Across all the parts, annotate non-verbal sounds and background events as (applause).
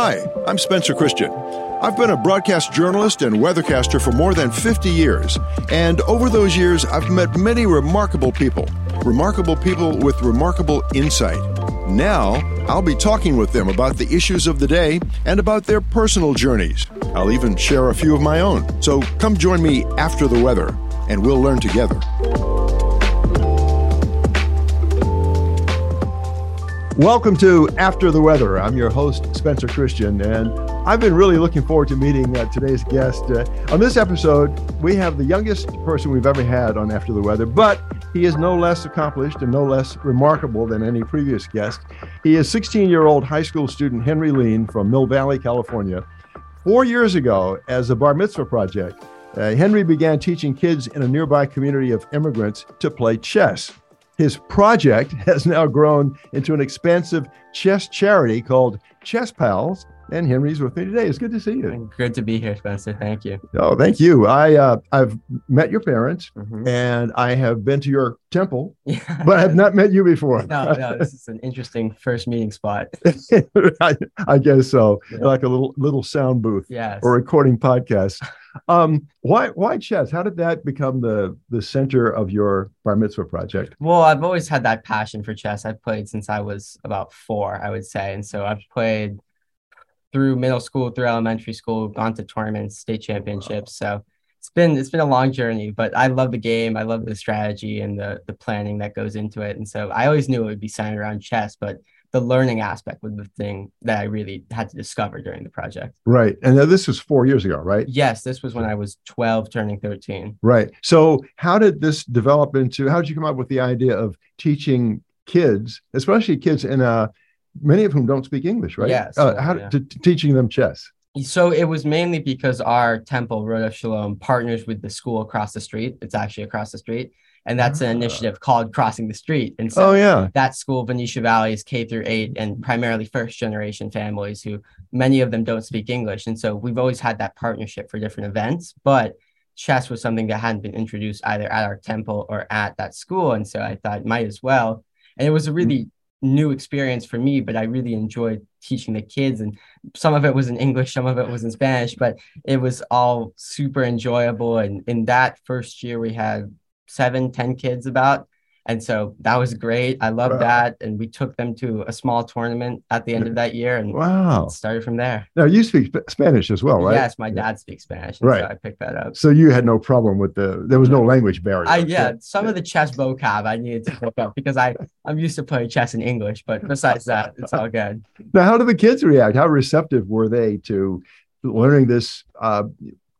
Hi, I'm Spencer Christian. I've been a broadcast journalist and weathercaster for more than 50 years, and over those years, I've met many remarkable people. Remarkable people with remarkable insight. Now, I'll be talking with them about the issues of the day and about their personal journeys. I'll even share a few of my own. So come join me after the weather, and we'll learn together. Welcome to After the Weather. I'm your host, Spencer Christian, and I've been really looking forward to meeting uh, today's guest. Uh, on this episode, we have the youngest person we've ever had on After the Weather, but he is no less accomplished and no less remarkable than any previous guest. He is 16 year old high school student Henry Lean from Mill Valley, California. Four years ago, as a bar mitzvah project, uh, Henry began teaching kids in a nearby community of immigrants to play chess. His project (laughs) has now grown into an expansive chess charity called Chess Pals. And Henry's with me today. It's good to see you. Good to be here, Spencer. Thank you. Oh, thank you. I uh, I've met your parents, mm-hmm. and I have been to your temple, yeah. but I have not met you before. no, no, this is an interesting first meeting spot. (laughs) I, I, guess so. Yeah. Like a little little sound booth, yes. or recording podcast. Um, why why chess? How did that become the the center of your bar mitzvah project? Well, I've always had that passion for chess. I've played since I was about four, I would say, and so I've played through middle school, through elementary school, gone to tournaments, state championships. So it's been it's been a long journey, but I love the game. I love the strategy and the the planning that goes into it. And so I always knew it would be centered around chess, but the learning aspect was the thing that I really had to discover during the project. Right. And this was four years ago, right? Yes, this was when I was 12, turning 13. Right. So, how did this develop into how did you come up with the idea of teaching kids, especially kids in a many of whom don't speak English, right? Yes. Uh, how yeah. teaching them chess? So it was mainly because our temple, Rodef Shalom, partners with the school across the street. It's actually across the street and that's an ah. initiative called Crossing the Street. And so oh, yeah. that school, Venetia Valley, is K through eight and primarily first generation families who many of them don't speak English. And so we've always had that partnership for different events, but chess was something that hadn't been introduced either at our temple or at that school. And so I thought might as well. And it was a really mm-hmm. New experience for me, but I really enjoyed teaching the kids. And some of it was in English, some of it was in Spanish, but it was all super enjoyable. And in that first year, we had seven, ten kids about. And so that was great. I loved wow. that. And we took them to a small tournament at the end of that year and wow. started from there. Now you speak Spanish as well, right? Yes, my dad speaks Spanish. right. So I picked that up. So you had no problem with the there was no language barrier. I yeah, some of the chess vocab I needed to pick up because I, I'm used to playing chess in English, but besides that, it's all good. Now how did the kids react? How receptive were they to learning this uh,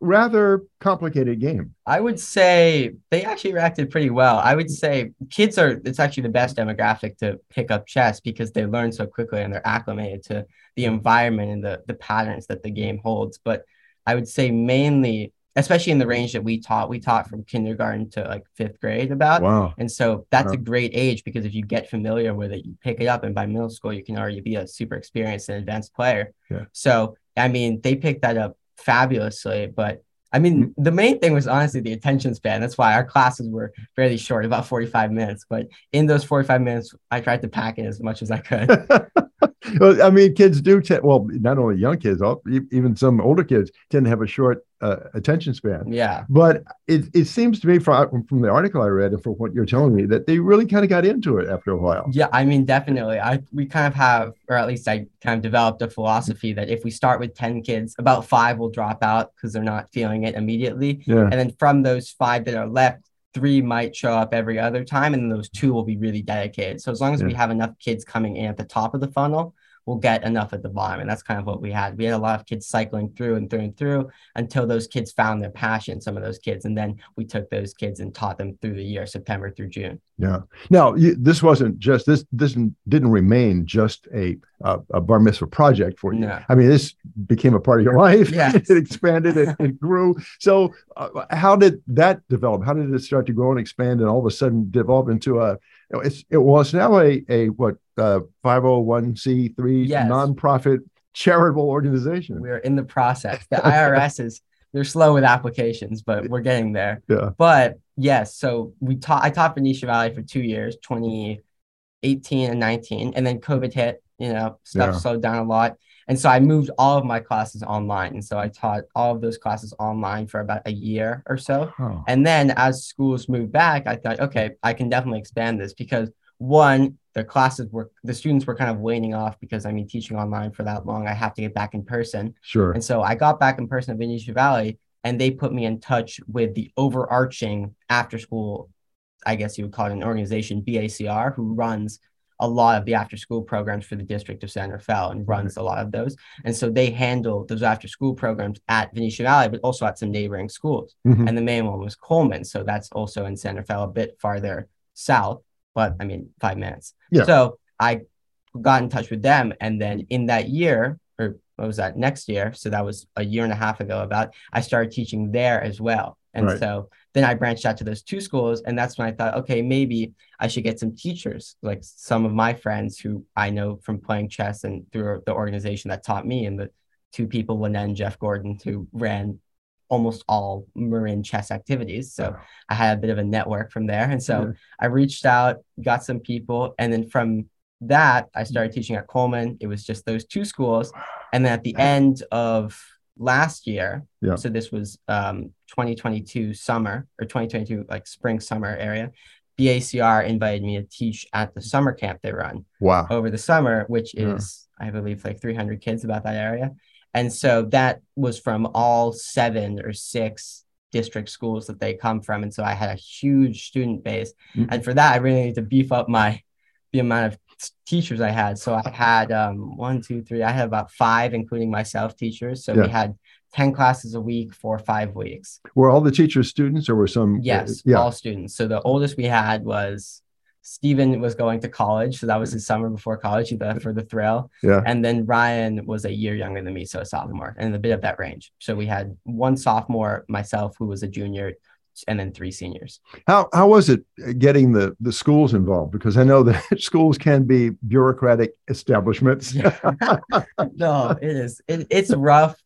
rather complicated game. I would say they actually reacted pretty well. I would say kids are it's actually the best demographic to pick up chess because they learn so quickly and they're acclimated to the environment and the the patterns that the game holds. But I would say mainly especially in the range that we taught we taught from kindergarten to like fifth grade about wow and so that's wow. a great age because if you get familiar with it you pick it up and by middle school you can already be a super experienced and advanced player yeah. so i mean they picked that up fabulously. But I mean, mm-hmm. the main thing was honestly the attention span. That's why our classes were fairly short, about 45 minutes. But in those 45 minutes, I tried to pack in as much as I could. (laughs) well, I mean, kids do, t- well, not only young kids, even some older kids tend to have a short uh, attention span. Yeah. But it, it seems to me from, from the article I read and from what you're telling me that they really kind of got into it after a while. Yeah. I mean, definitely. I We kind of have, or at least I kind of developed a philosophy that if we start with 10 kids, about five will drop out because they're not feeling it immediately. Yeah. And then from those five that are left, three might show up every other time and those two will be really dedicated so as long as yeah. we have enough kids coming in at the top of the funnel we'll get enough at the bottom. And that's kind of what we had. We had a lot of kids cycling through and through and through until those kids found their passion, some of those kids. And then we took those kids and taught them through the year, September through June. Yeah. Now, you, this wasn't just, this, this didn't remain just a, a, a bar mitzvah project for you. No. I mean, this became a part of your (laughs) life. Yes. (laughs) it expanded, it, it grew. So uh, how did that develop? How did it start to grow and expand and all of a sudden develop into a, it's, it was now a, a what uh, 501c3 yes. nonprofit charitable organization. We're in the process. The IRS is they're slow with applications, but we're getting there. Yeah. But yes, so we taught I taught Venetia Valley for two years, 2018 and 19, and then COVID hit you know, stuff Yeah. slowed down a lot. And so I moved all of my classes online. And so I taught all of those classes online for about a year or so. Oh, And then as schools moved back, I thought, okay, I can definitely expand this because one, the classes were the students were kind of waning off because I mean teaching online for that long, I have to get back in person. sure. And so I got back in person at Venetia Valley and they put me in touch with the overarching after school, I guess you would call it an organization, BACR, who runs a lot of the after school programs for the district of San Rafael and runs a lot of those. And so they handle those after school programs at Venetia Valley, but also at some neighboring schools. Mhm. And the main one was Coleman. So that's also in San Rafael, a bit farther south, but I mean, five minutes. Yeah. So I got in touch with them. And then in that year, or what was that next year? So that was a year and a half ago about, I started teaching there as well. And Right. so then I branched out to those two schools. And that's when I thought, okay, maybe I should get some teachers, like some of my friends who I know from playing chess and through the organization that taught me, and the two people, Lynette and Jeff Gordon, who ran almost all Marin chess activities. So Wow. I had a bit of a network from there. And so. I reached out, got some people, and then from that, I started mm. teaching at Coleman. It was just those two schools. And then at the end of last year, Yeah. so this was um, 2022 summer or 2022 like spring summer area, BACR invited me to teach at the summer camp they run Wow. over the summer, which Yeah. is, I believe, like 300 kids about that area. And so that was from all seven or six district schools that they come from. And so I had a huge student base. Mhm. And for that, I really need to beef up my the amount of teachers I had. So I had um, one, two, three, I had about five, including myself, teachers. So Yeah. we had 10 classes a week for five weeks. Were all the teachers students or were some? Yes, Yeah. all students. So the oldest we had was Stephen was going to college, so that was his summer before college. He left for the thrill, Yeah. and then Ryan was a year younger than me, so a sophomore, and a bit of that range. So we had one sophomore, myself, who was a junior, and then three seniors. How how was it getting the the schools involved? Because I know that (laughs) schools can be bureaucratic establishments. (laughs) no, it is. It, it's rough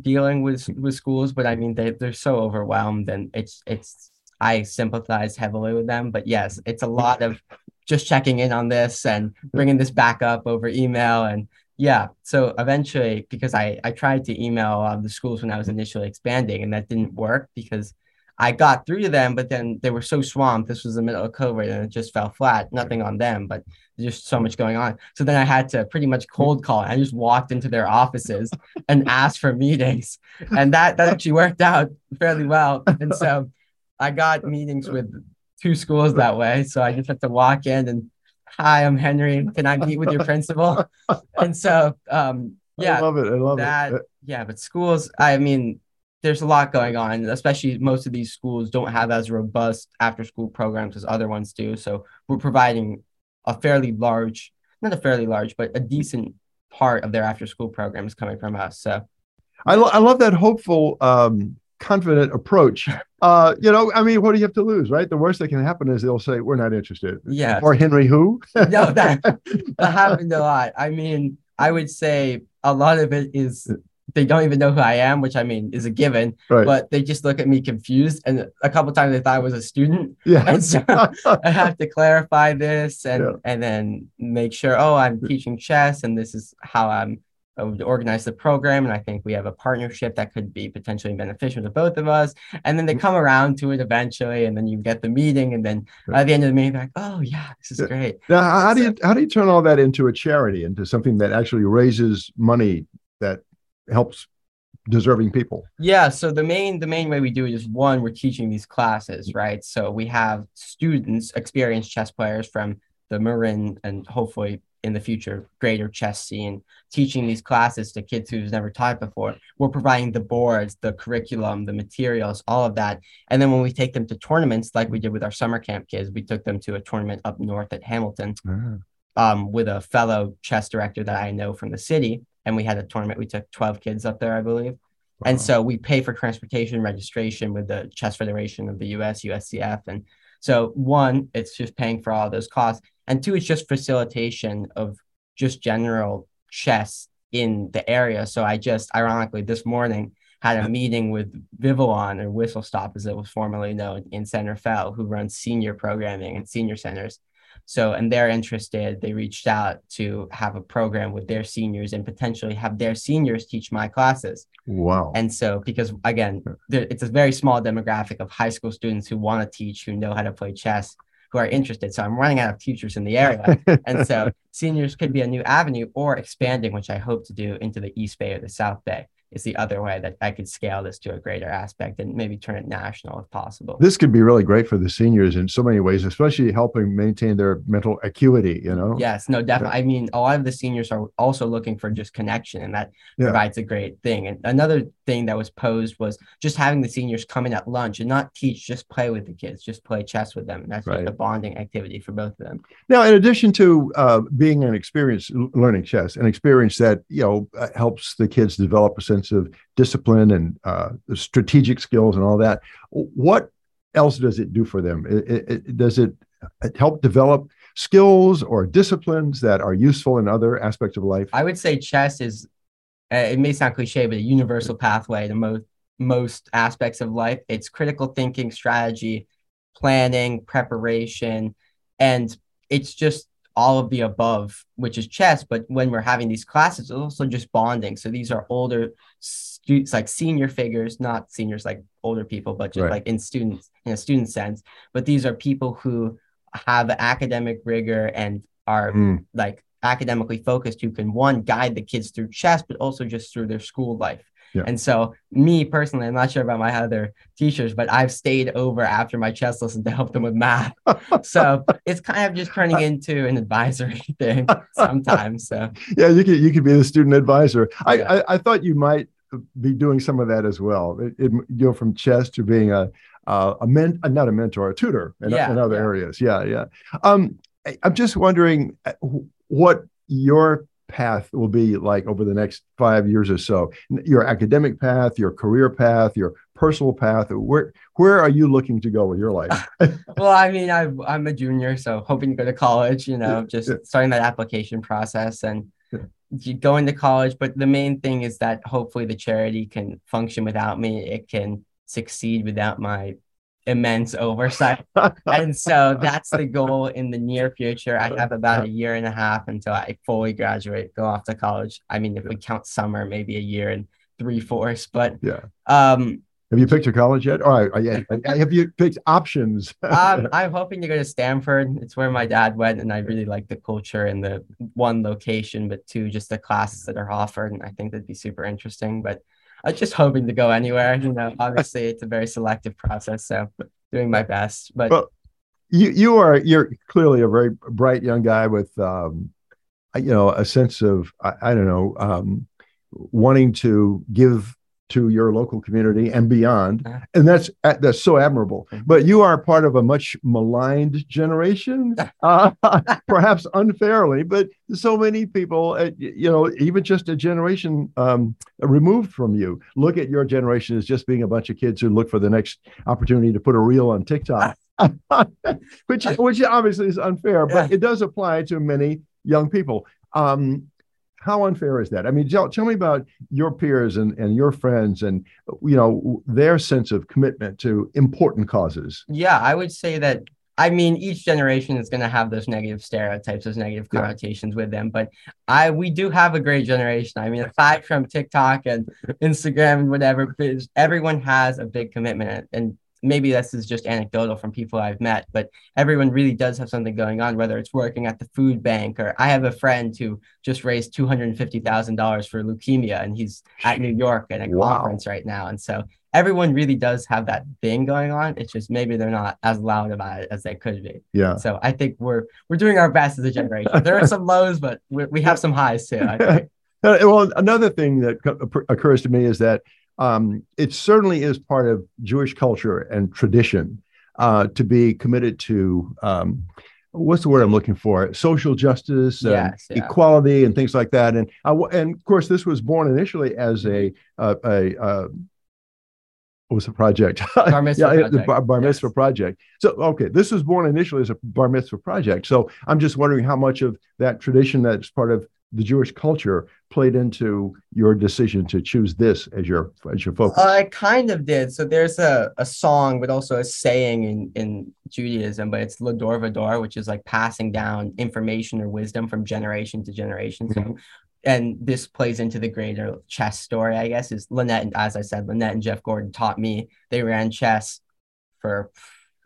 dealing with with schools, but I mean they they're so overwhelmed, and it's it's. I sympathize heavily with them, but yes, it's a lot of just checking in on this and bringing this back up over email and yeah. So eventually, because I I tried to email um, the schools when I was initially expanding, and that didn't work because I got through to them, but then they were so swamped. This was the middle of COVID, and it just fell flat. Nothing on them, but just so much going on. So then I had to pretty much cold call. I just walked into their offices (laughs) and asked for meetings, and that that actually worked out fairly well. And so I got meetings with two schools that way. So I just had to walk in and, hi, I'm Henry. Can I meet with your principal? (laughs) And so, um, yeah, I love it. I love that it. yeah but schools i mean there's a lot going on especially most of these schools don't have as robust after school programs as other ones do so we're providing a fairly large not a fairly large but a decent part of their after school programs coming from us so I, lo- I love that hopeful, um, confident approach. (laughs) Uh, you know, I mean, what do you have to lose, right? The worst that can happen is they'll say, "We're not interested." yeah Or Henry, who? (laughs) no that, that (laughs) happened a lot i mean i would say a lot of it is they don't even know who i am which i mean is a given right. but they just look at me confused and a couple times they thought i was a student yeah. and so (laughs) I have to clarify this and Yeah. and then make sure. Oh, I'm teaching chess, and this is how I'm I would organize the program. And I think we have a partnership that could be potentially beneficial to both of us. And then they mm-hmm. come around to it eventually, and then you get the meeting, and then at the end of the meeting, they're like, "Oh yeah, this is great." Now, how how do you how do you turn all that into a charity, into something that actually raises money that helps deserving people? Yeah, so the main the main way we do it is one, we're teaching these classes, right? So we have students, experienced chess players from the Marin and hopefully in the future greater chess scene, teaching these classes to kids who's never taught before. We're providing the boards, the curriculum, the materials, all of that. And then when we take them to tournaments, like we did with our summer camp kids, we took them to a tournament up north at Hamilton um, with a fellow chess director that I know from the city. And we had a tournament. We took 12 kids up there, I believe. And so we pay for transportation registration with the Chess Federation of the US, USCF. And so, one, it's just paying for all those costs. And two, it's just facilitation of just general chess in the area. So I just, ironically, this morning had a meeting with Vivalon or Whistle Stop, as it was formerly known in San Rafael, who runs senior programming and senior centers. So, and they're interested. They reached out to have a program with their seniors and potentially have their seniors teach my classes. Wow. And so, because again, there, it's a very small demographic of high school students who want to teach, who know how to play chess, who are interested. So, I'm running out of teachers in the area. (laughs) and so, seniors could be a new avenue or expanding, which I hope to do into the East Bay or the South Bay is the other way that I could scale this to a greater aspect and maybe turn it national if possible. This could be really great for the seniors in so many ways, especially helping maintain their mental acuity, you know? Yes, no, definitely. I mean, a lot of the seniors are also looking for just connection, and that yeah. provides a great thing. And another thing that was posed was just having the seniors come in at lunch and not teach, just play with the kids, just play chess with them. And that's right. a bonding activity for both of them. Now, in addition to uh, being an experience learning chess, an experience that, you know, uh, helps the kids develop a sense sense of discipline and uh, strategic skills and all that. What else does it do for them? It, it, does it help develop skills or disciplines that are useful in other aspects of life? I would say chess is, uh, it may sound cliche, but a universal pathway to most most aspects of life. It's critical thinking, strategy, planning, preparation, and it's just all of the above, which is chess. But when we're having these classes, it's also just bonding. So these are older students, like senior figures, not seniors like older people, but just right. like in students, in a student sense. But these are people who have academic rigor and are mm. like academically focused who can one guide the kids through chess, but also just through their school life. Yeah. And so, me personally, I'm not sure about my other teachers, but I've stayed over after my chess lesson to help them with math. (laughs) so it's kind of just turning into an advisory (laughs) thing sometimes. So yeah, you could you could be the student advisor. I, yeah. I, I thought you might be doing some of that as well. It, it, you go from chess to being a uh, a men, uh, not a mentor, a tutor in, yeah, in other yeah. areas. Yeah, yeah. Um, I, I'm just wondering uh, what your path will be like over the next five years or so. Your academic path your career path your personal path where where are you looking to go with your life? (laughs) (laughs) Well i mean i i'm a junior so hoping to go to college you know just starting that application process and going to college but the main thing is that hopefully the charity can function without me. It can succeed without my immense oversight. (laughs) and so that's the goal in the near future. I have about a year and a half until I fully graduate, go off to college. I mean, if we count summer, maybe a year and three fourths. But yeah. Um, have you picked your college yet? All right. Yeah. (laughs) Have you picked options? (laughs) um, I'm hoping to go to Stanford. It's where my dad went, and I really like the culture and the one location, but two, just the classes that are offered. And I think that'd be super interesting. But I'm just hoping to go anywhere. You know, obviously it's a very selective process, so doing my best. But well, you you are you're clearly a very bright young guy with um, you know a sense of I, I don't know um, wanting to give to your local community and beyond. And that's that's so admirable. Mm-hmm. but you are part of a much maligned generation uh, (laughs) perhaps unfairly but so many people uh, you know even just a generation um, removed from you. Look at your generation as just being a bunch of kids who look for the next opportunity to put a reel on tiktok (laughs) which which obviously is unfair but it does apply to many young people. Um, how unfair is that? I mean, tell, tell me about your peers and, and your friends and, you know, their sense of commitment to important causes. Yeah, I would say that I mean, each generation is going to have those negative stereotypes, those negative connotations yeah. with them. But I, we do have a great generation. I mean, aside from TikTok and Instagram and whatever, everyone has a big commitment. And maybe this is just anecdotal from people I've met, but everyone really does have something going on, whether it's working at the food bank or I have a friend who just raised $250,000 for leukemia and he's at New York at a wow. conference right now. And so everyone really does have that thing going on. It's just maybe they're not as loud about it as they could be. Yeah. So I think we're, we're doing our best as a generation. there are some lows, but we, we have some highs too. (laughs) well, another thing that occurs to me is that um, it certainly is part of Jewish culture and tradition uh, to be committed to um, what's the word I'm looking for? Social justice, yes, yeah. equality, and things like that. And uh, and of course, this was born initially as a uh, a, a what was the project? (laughs) Bar mitzvah yeah, project. bar, bar mitzvah yes. project. So, okay, this was born initially as a bar mitzvah project. So, I'm just wondering how much of that tradition that's part of the Jewish culture played into your decision to choose this as your as your focus? I kind of did. So there's a, a song, but also a saying in, in Judaism, but it's Lador Vador, which is like passing down information or wisdom from generation to generation. So, mm-hmm. and this plays into the greater chess story, I guess, is Lynette, and as I said, Lynette and Jeff Gordon taught me. They ran chess for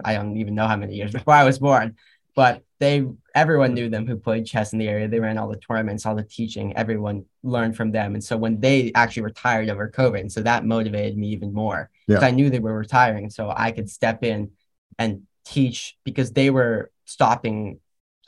I don't even know how many years before I was born but they everyone knew them who played chess in the area. They ran all the tournaments, all the teaching. Everyone learned from them, and so when they actually retired over COVID, and so that motivated me even more because yeah. I knew they were retiring, so I could step in and teach because they were stopping,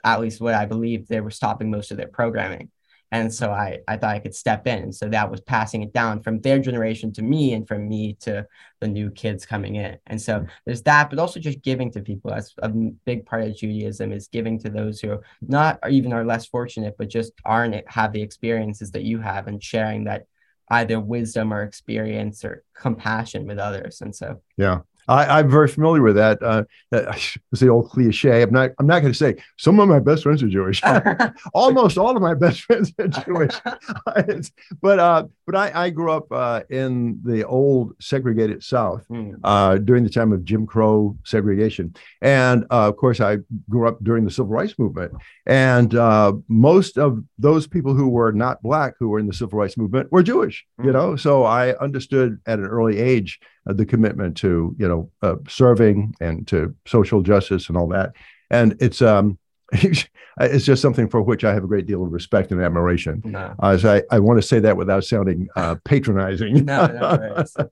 at least what I believe, they were stopping most of their programming. And so I, I thought I could step in. So that was passing it down from their generation to me and from me to the new kids coming in. And so mm-hmm. there's that, but also just giving to people. That's a big part of Judaism is giving to those who not or even are less fortunate, but just aren't have the experiences that you have and sharing that either wisdom or experience or compassion with others. And so yeah. I, am very familiar with that. Uh, (laughs) it's the old cliche. I'm not. I'm not going to say some of my best friends are Jewish. (laughs) (laughs) Almost all of my best friends are Jewish. but uh, but I, I grew up uh, in the old segregated South mm. during the time of Jim Crow segregation, and uh, of course I grew up during the Civil Rights Movement. And uh, most of those people who were not black who were in the Civil Rights Movement were Jewish. Mm. You know, so I understood at an early age uh, the commitment to you know uh, serving and to social justice and all that. And it's um, (laughs) it's just something for which I have a great deal of respect and admiration. No. Uh, so I, I want to say that without sounding uh, (laughs) patronizing. no, no, of course. (laughs)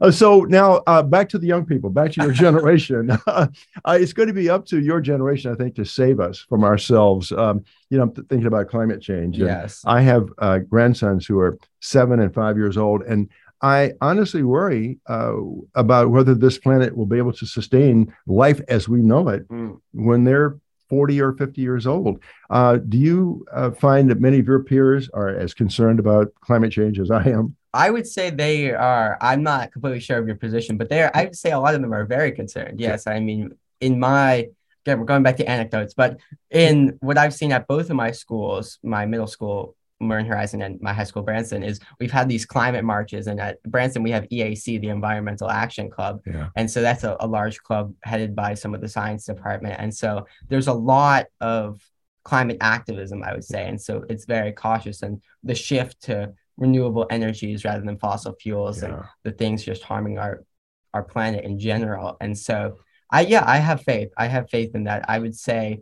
Uh, so now uh, back to the young people, back to your generation. Uh, it's going to be up to your generation, I think, to save us from ourselves. Um, you know, I'm thinking about climate change. Yes. I have uh, grandsons who are seven and five years old, and I honestly worry uh, about whether this planet will be able to sustain life as we know it mm. when they're 40 or 50 years old. Uh, do you uh, find that many of your peers are as concerned about climate change as I am? I would say they are. I'm not completely sure of your position, but they are. I would say a lot of them are very concerned. Yes, I mean, in my again, we're going back to anecdotes, but in what I've seen at both of my schools, my middle school Marin Horizon and my high school Branson is we've had these climate marches and at Branson we have EAC the Environmental Action Club. Yeah. and so that's a, a large club headed by some of the science department. And so there's a lot of climate activism I would say. And so it's very cautious and the shift to renewable energies rather than fossil fuels yeah. and the things just harming our our planet in general. And so I yeah I have faith. I have faith in that. I would say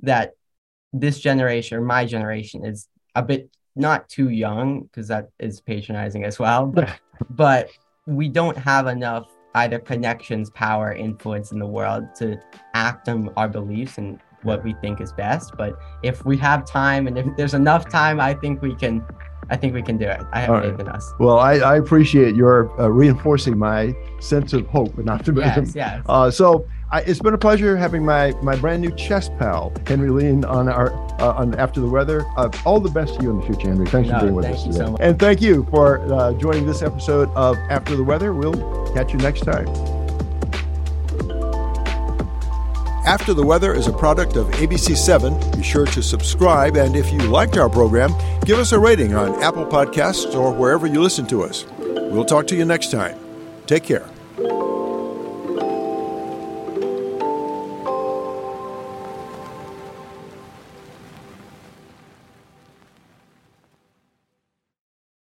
that this generation or my generation is a bit not too young because that is patronizing as well but, but we don't have enough either connections power influence in the world to act on our beliefs and what we think is best but if we have time and if there's enough time i think we can I think we can do it. I have All faith right. in us. Well, I, I appreciate your uh, reinforcing my sense of hope and optimism. Yes, yes. Uh, so I, it's been a pleasure having my my brand new chess pal Henry Lean on our uh, on After the Weather. Uh, all the best to you in the future, Henry. Thanks no, for being with us today. So and thank you for uh, joining this episode of After the Weather. We'll catch you next time. After the Weather is a product of ABC7. Be sure to subscribe, and if you liked our program, give us a rating on Apple Podcasts or wherever you listen to us. We'll talk to you next time. Take care.